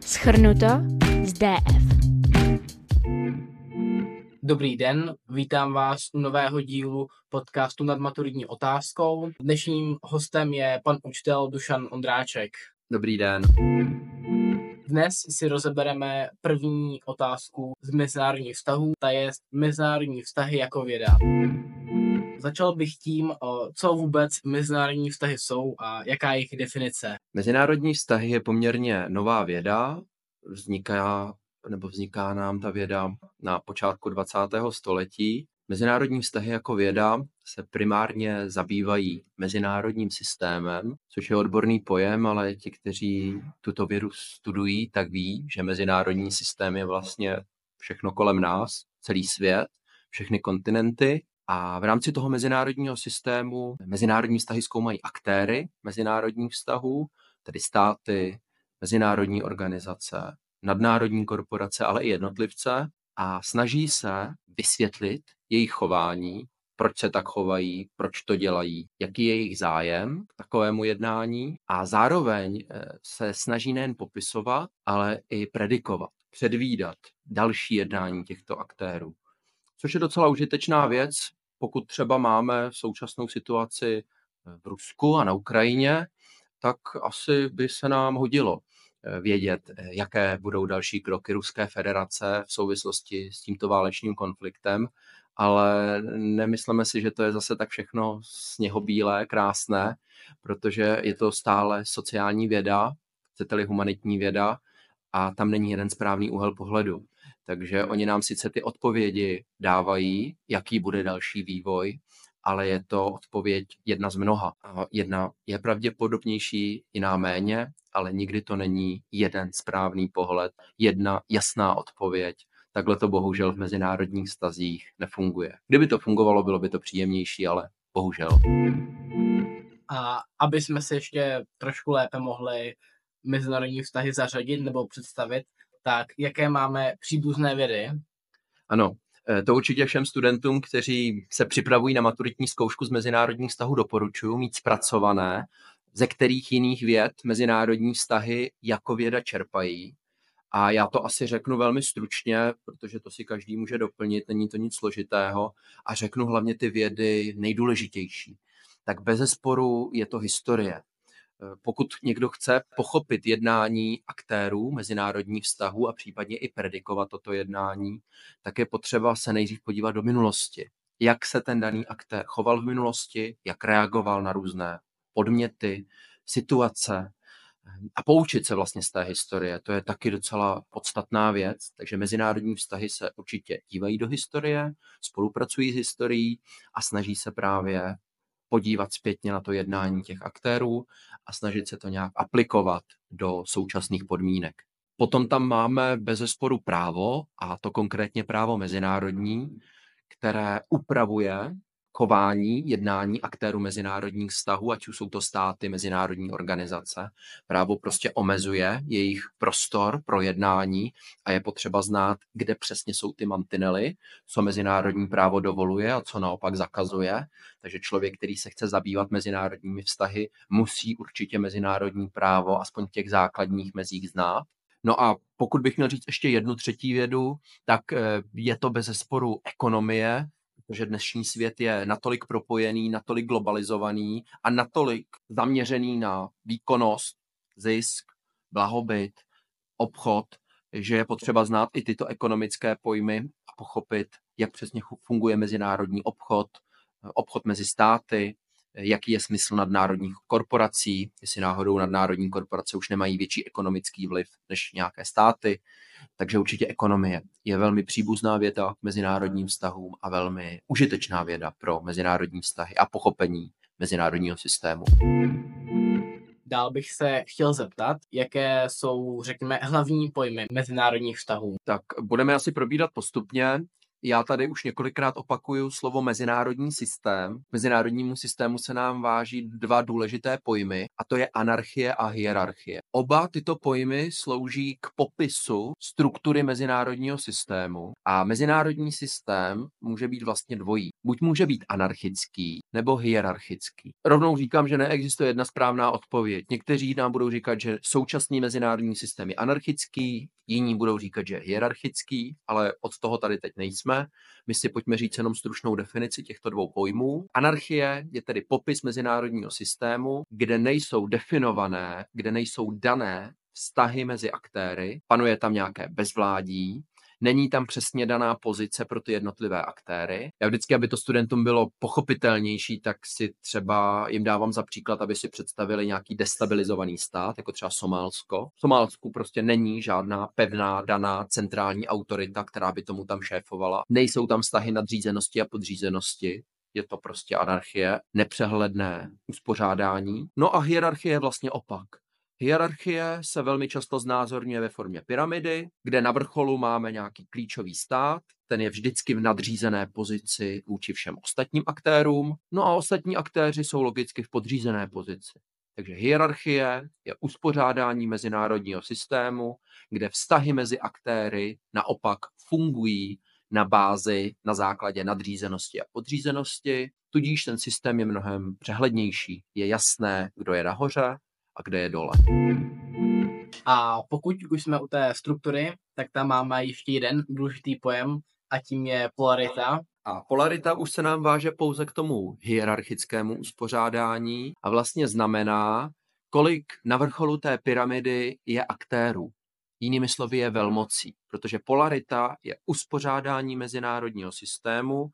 Schrnuto z DF. Dobrý den, vítám vás u nového dílu podcastu nad maturitní otázkou. Dnešním hostem je pan učitel Dušan Ondráček. Dobrý den. Dnes si rozebereme první otázku z mezinárodních vztahů, ta je mezinárodní vztahy jako věda. Začal bych tím, co vůbec mezinárodní vztahy jsou a jaká je jejich definice. Mezinárodní vztahy je poměrně nová věda, vzniká nebo vzniká nám ta věda na počátku 20. století. Mezinárodní vztahy jako věda se primárně zabývají mezinárodním systémem, což je odborný pojem, ale ti, kteří tuto vědu studují, tak ví, že mezinárodní systém je vlastně všechno kolem nás, celý svět, všechny kontinenty. A v rámci toho mezinárodního systému mezinárodní vztahy zkoumají aktéry mezinárodních vztahů, tedy státy, mezinárodní organizace, nadnárodní korporace, ale i jednotlivce a snaží se vysvětlit jejich chování, proč se tak chovají, proč to dělají, jaký je jejich zájem k takovému jednání a zároveň eh, se snaží nejen popisovat, ale i predikovat, předvídat další jednání těchto aktérů. Což je docela užitečná věc, pokud třeba máme v současnou situaci v Rusku a na Ukrajině, tak asi by se nám hodilo Eh, vědět, eh, jaké budou další kroky Ruské federace v souvislosti s tímto válečným konfliktem, ale nemyslíme si, že to je zase tak všechno sněhobílé, krásné, protože je to stále sociální věda, chcete-li humanitní věda, a tam není jeden správný úhel pohledu. Takže oni nám sice ty odpovědi dávají, jaký bude další vývoj, ale je to odpověď jedna z mnoha. Jedna je pravděpodobnější, jiná méně, ale nikdy to není jeden správný pohled, jedna jasná odpověď. Takhle to bohužel v mezinárodních stazích nefunguje. Kdyby to fungovalo, bylo by to příjemnější, ale bohužel. A aby jsme si ještě trošku lépe mohli mezinárodní vztahy zařadit nebo představit, tak jaké máme příbuzné vědy? Ano, Eh, to určitě všem studentům, kteří se připravují na maturitní zkoušku z mezinárodních vztahů, doporučuji mít zpracované, ze kterých jiných věd mezinárodní vztahy jako věda čerpají. A já to asi řeknu velmi stručně, protože to si každý může doplnit, není to nic složitého. A řeknu hlavně ty vědy nejdůležitější. Tak bez zesporu je to historie. Eh, pokud někdo chce pochopit jednání aktérů mezinárodních vztahů a případně i predikovat toto jednání, tak je potřeba se nejdřív podívat do minulosti. Jak se ten daný aktér choval v minulosti, jak reagoval na různé podměty, situace eh, a poučit se vlastně z té historie. To je taky docela podstatná věc. Takže mezinárodní vztahy se určitě dívají do historie, spolupracují s historií a snaží se právě podívat zpětně na to jednání těch aktérů a snažit se to nějak aplikovat do současných podmínek. Potom tam máme bez zesporu právo, a to konkrétně právo mezinárodní, které upravuje chování, jednání aktérů mezinárodních vztahů, ať už jsou to státy, mezinárodní organizace. Právo prostě omezuje jejich prostor pro jednání a je potřeba znát, kde přesně jsou ty mantinely, co mezinárodní právo dovoluje a co naopak zakazuje. Takže člověk, který se chce zabývat mezinárodními vztahy, musí určitě mezinárodní právo aspoň v těch základních mezích znát. No a pokud bych měl říct ještě jednu třetí vědu, tak eh, je to bez sporu ekonomie, protože dnešní svět je natolik propojený, natolik globalizovaný a natolik zaměřený na výkonnost, zisk, blahobyt, obchod, že je potřeba znát i tyto ekonomické pojmy a pochopit, jak přesně funguje mezinárodní obchod, obchod mezi státy, jaký je smysl nadnárodních korporací, jestli náhodou nadnárodní korporace už nemají větší ekonomický vliv než nějaké státy. Takže určitě ekonomie je velmi příbuzná věda k mezinárodním vztahům a velmi užitečná věda pro mezinárodní vztahy a pochopení mezinárodního systému. Dál bych se chtěl zeptat, jaké jsou, řekněme, hlavní pojmy mezinárodních vztahů. Tak budeme asi probírat postupně. Já tady už několikrát opakuju slovo mezinárodní systém. K mezinárodnímu systému se nám váží dva důležité pojmy, a to je anarchie a hierarchie. Oba tyto pojmy slouží k popisu struktury mezinárodního systému a mezinárodní systém může být vlastně dvojí. Buď může být anarchický nebo hierarchický. Rovnou říkám, že neexistuje jedna správná odpověď. Někteří nám budou říkat, že současný mezinárodní systém je anarchický, jiní budou říkat, že je hierarchický, ale od toho tady teď nejsme. My si pojďme říct jenom stručnou definici těchto dvou pojmů. Anarchie je tedy popis mezinárodního systému, kde nejsou definované, kde nejsou dané vztahy mezi aktéry, panuje tam nějaké bezvládí, není tam přesně daná pozice pro ty jednotlivé aktéry. Já vždycky, aby to studentům bylo pochopitelnější, tak si třeba jim dávám za příklad, aby si představili nějaký destabilizovaný stát, jako třeba Somálsko. V Somálsku prostě není žádná pevná daná centrální autorita, která by tomu tam šéfovala. Nejsou tam vztahy nadřízenosti a podřízenosti je to prostě anarchie, nepřehledné uspořádání. No a hierarchie je vlastně opak. Hierarchie se velmi často znázorňuje ve formě pyramidy, kde na vrcholu máme nějaký klíčový stát, ten je vždycky v nadřízené pozici vůči všem ostatním aktérům, no a ostatní aktéři jsou logicky v podřízené pozici. Takže hierarchie je uspořádání mezinárodního systému, kde vztahy mezi aktéry naopak fungují na bázi, na základě nadřízenosti a podřízenosti, tudíž ten systém je mnohem přehlednější. Je jasné, kdo je nahoře a kde je dole. A pokud už jsme u té struktury, tak tam máme ještě jeden důležitý pojem a tím je polarita. A polarita už se nám váže pouze k tomu hierarchickému uspořádání a vlastně znamená, kolik na vrcholu té pyramidy je aktérů. Jinými slovy je velmocí, protože polarita je uspořádání mezinárodního systému,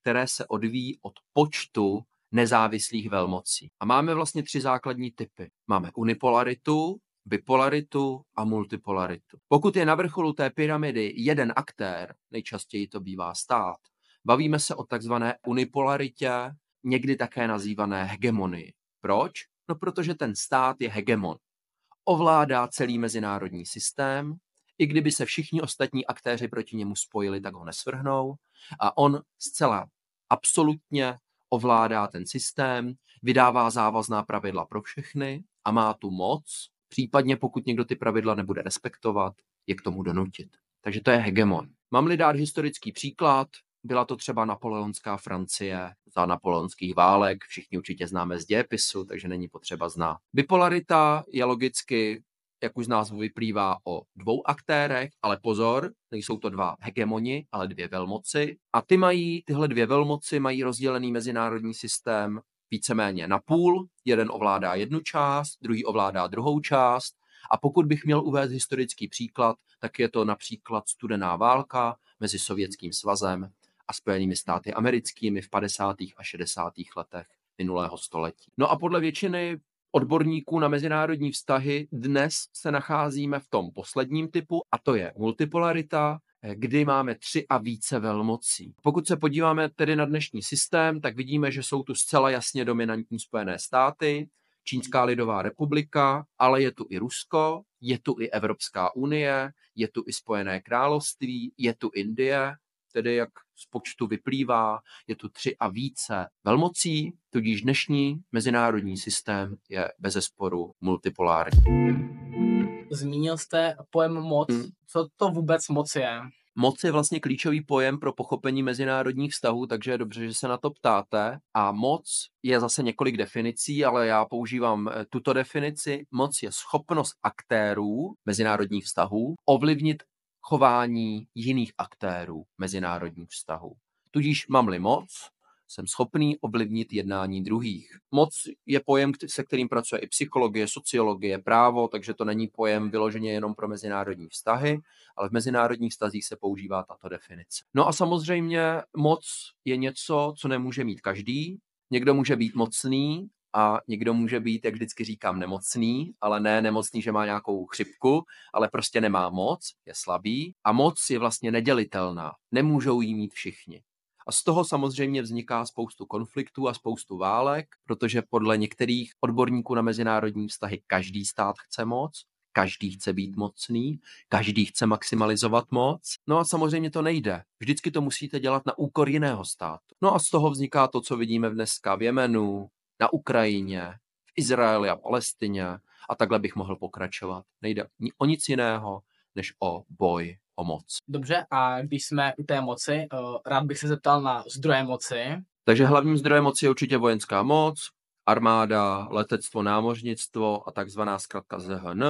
které se odvíjí od počtu nezávislých velmocí. A máme vlastně tři základní typy. Máme unipolaritu, bipolaritu a multipolaritu. Pokud je na vrcholu té pyramidy jeden aktér, nejčastěji to bývá stát, bavíme se o takzvané unipolaritě, někdy také nazývané hegemonii. Proč? No protože ten stát je hegemon. Ovládá celý mezinárodní systém, i kdyby se všichni ostatní aktéři proti němu spojili, tak ho nesvrhnou. A on zcela absolutně ovládá ten systém, vydává závazná pravidla pro všechny a má tu moc, případně pokud někdo ty pravidla nebude respektovat, je k tomu donutit. Takže to je hegemon. Mám-li dát historický příklad, byla to třeba napoleonská Francie za napoleonských válek, všichni určitě známe z dějepisu, takže není potřeba znát. Bipolarita je logicky jak už z názvu vyplývá, o dvou aktérech, ale pozor, nejsou to dva hegemoni, ale dvě velmoci. A ty mají, tyhle dvě velmoci mají rozdělený mezinárodní systém víceméně na půl. Jeden ovládá jednu část, druhý ovládá druhou část. A pokud bych měl uvést historický příklad, tak je to například studená válka mezi Sovětským svazem a Spojenými státy americkými v 50. a 60. letech minulého století. No a podle většiny odborníků na mezinárodní vztahy dnes se nacházíme v tom posledním typu a to je multipolarita, kdy máme tři a více velmocí. Pokud se podíváme tedy na dnešní systém, tak vidíme, že jsou tu zcela jasně dominantní Spojené státy, Čínská lidová republika, ale je tu i Rusko, je tu i Evropská unie, je tu i Spojené království, je tu Indie, tedy jak z počtu vyplývá, je tu tři a více velmocí, tudíž dnešní mezinárodní systém je bezesporu multipolární. Zmínil jste pojem moc. Hmm. Co to vůbec moc je? Moc je vlastně klíčový pojem pro pochopení mezinárodních vztahů, takže je dobře, že se na to ptáte. A moc je zase několik definicí, ale já používám eh, tuto definici. Moc je schopnost aktérů mezinárodních vztahů ovlivnit chování jiných aktérů mezinárodních vztahů. Tudíž mám-li moc, jsem schopný ovlivnit jednání druhých. Moc je pojem, se kterým pracuje i psychologie, sociologie, právo, takže to není pojem vyloženě jenom pro mezinárodní vztahy, ale v mezinárodních vztazích se používá tato definice. No a samozřejmě moc je něco, co nemůže mít každý. Někdo může být mocný, a někdo může být, jak vždycky říkám, nemocný, ale ne nemocný, že má nějakou chřipku, ale prostě nemá moc, je slabý a moc je vlastně nedělitelná. Nemůžou jí mít všichni. A z toho samozřejmě vzniká spoustu konfliktů a spoustu válek, protože podle některých odborníků na mezinárodní vztahy každý stát chce moc, každý chce být mocný, každý chce maximalizovat moc. No a samozřejmě to nejde. Vždycky to musíte dělat na úkor jiného státu. No a z toho vzniká to, co vidíme dneska v Jemenu, na Ukrajině, v Izraeli a Palestině A takhle bych mohl pokračovat. Nejde o nic jiného, než o boj o moc. Dobře, a když jsme u té moci, eh, rád bych se zeptal na zdroje moci. Takže hlavním zdrojem moci je určitě vojenská moc, armáda, letectvo, námořnictvo a takzvaná zkratka ZHN,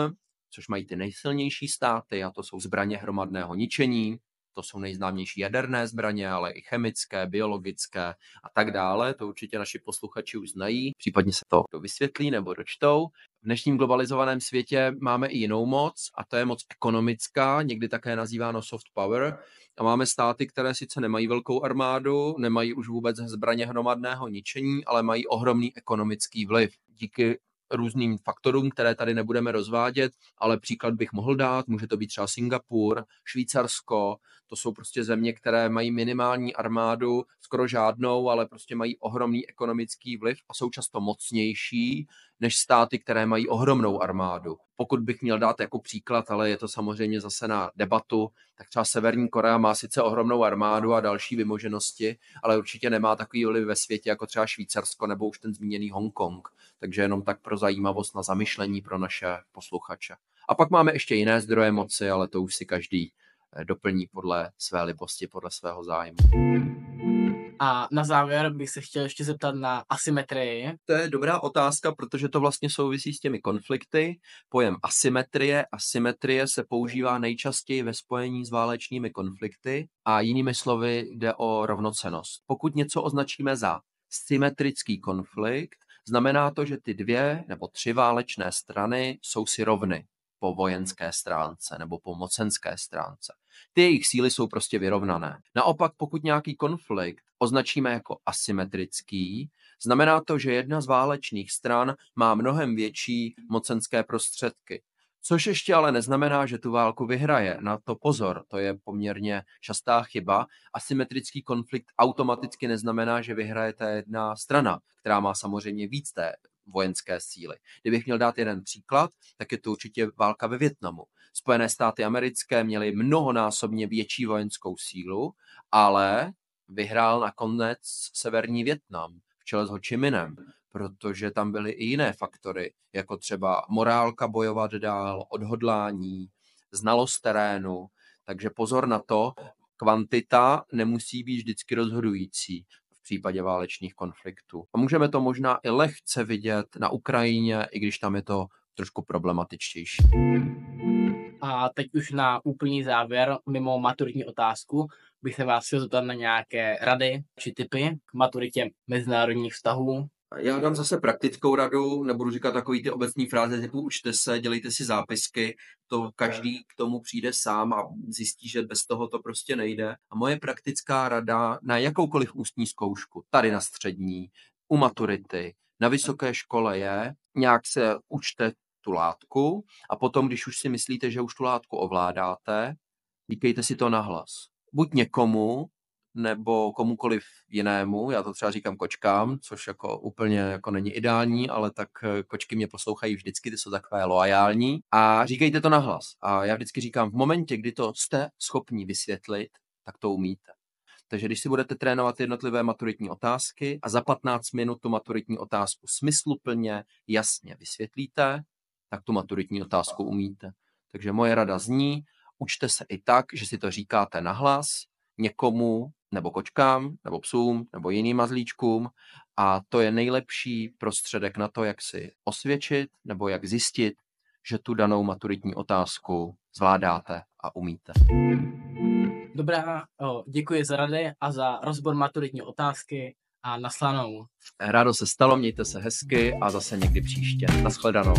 což mají ty nejsilnější státy, a to jsou zbraně hromadného ničení, to jsou nejznámější jaderné zbraně, ale i chemické, biologické a tak dále. To určitě naši posluchači už znají, případně se to vysvětlí nebo dočtou. V dnešním globalizovaném světě máme i jinou moc, a to je moc ekonomická, někdy také nazýváno soft power. A máme státy, které sice nemají velkou armádu, nemají už vůbec zbraně hromadného ničení, ale mají ohromný ekonomický vliv. Díky různým faktorům, které tady nebudeme rozvádět, ale příklad bych mohl dát, může to být třeba Singapur, Švýcarsko, to jsou prostě země, které mají minimální armádu, skoro žádnou, ale prostě mají ohromný ekonomický vliv a jsou často mocnější než státy, které mají ohromnou armádu. Pokud bych měl dát jako příklad, ale je to samozřejmě zase na debatu, tak třeba Severní Korea má sice ohromnou armádu a další vymoženosti, ale určitě nemá takový vliv ve světě jako třeba Švýcarsko nebo už ten zmíněný Hongkong. Takže jenom tak pro zajímavost na zamyšlení pro naše posluchače. A pak máme ještě jiné zdroje moci, ale to už si každý eh, doplní podle své libosti, podle svého zájmu. A na závěr bych se chtěl ještě zeptat na asymetrii. To je dobrá otázka, protože to vlastně souvisí s těmi konflikty. Pojem asymetrie. Asymetrie se používá nejčastěji ve spojení s válečnými konflikty a jinými slovy jde o rovnocenost. Pokud něco označíme za symetrický konflikt, znamená to, že ty dvě nebo tři válečné strany jsou si rovny po vojenské stránce nebo po mocenské stránce. Ty jejich síly jsou prostě vyrovnané. Naopak, pokud nějaký konflikt označíme jako asymetrický, znamená to, že jedna z válečných stran má mnohem větší mocenské prostředky. Což ještě ale neznamená, že tu válku vyhraje. Na to pozor, to je poměrně častá chyba. Asymetrický konflikt automaticky neznamená, že vyhraje ta jedna strana, která má samozřejmě víc té vojenské síly. Kdybych měl dát jeden příklad, tak je to určitě válka ve Větnamu. Spojené státy americké měly mnohonásobně větší vojenskou sílu, ale vyhrál nakonec severní Větnam v čele s Ho Chi protože tam byly i jiné faktory, jako třeba morálka bojovat dál, odhodlání, znalost terénu. Takže pozor na to, kvantita nemusí být vždycky rozhodující případě válečných konfliktů. A můžeme to možná i lehce vidět na Ukrajině, i když tam je to trošku problematičtější. A teď už na úplný závěr, mimo maturitní otázku, bych se vás chtěl zeptat na nějaké rady či typy k maturitě mezinárodních vztahů. Já dám zase praktickou radu, nebudu říkat takový ty obecní fráze typu učte se, dělejte si zápisky, to každý k tomu přijde sám a zjistí, že bez toho to prostě nejde. A moje praktická rada na jakoukoliv ústní zkoušku, tady na střední, u maturity, na vysoké škole je, nějak se učte tu látku a potom, když už si myslíte, že už tu látku ovládáte, říkejte si to nahlas. Buď někomu, nebo komukoliv jinému, já to třeba říkám kočkám, což jako úplně jako není ideální, ale tak eh, kočky mě poslouchají vždycky, ty jsou takové loajální a říkejte to nahlas. A já vždycky říkám, v momentě, kdy to jste schopni vysvětlit, tak to umíte. Takže když si budete trénovat jednotlivé maturitní otázky a za 15 minut tu maturitní otázku smysluplně, jasně vysvětlíte, tak tu maturitní otázku umíte. Takže moje rada zní, učte se i tak, že si to říkáte nahlas někomu, nebo kočkám, nebo psům, nebo jiným mazlíčkům a to je nejlepší prostředek na to, jak si osvědčit nebo jak zjistit, že tu danou maturitní otázku zvládáte a umíte. Dobrá, děkuji za rady a za rozbor maturitní otázky a naslanou. Rádo se stalo, mějte se hezky a zase někdy příště. Naschledanou.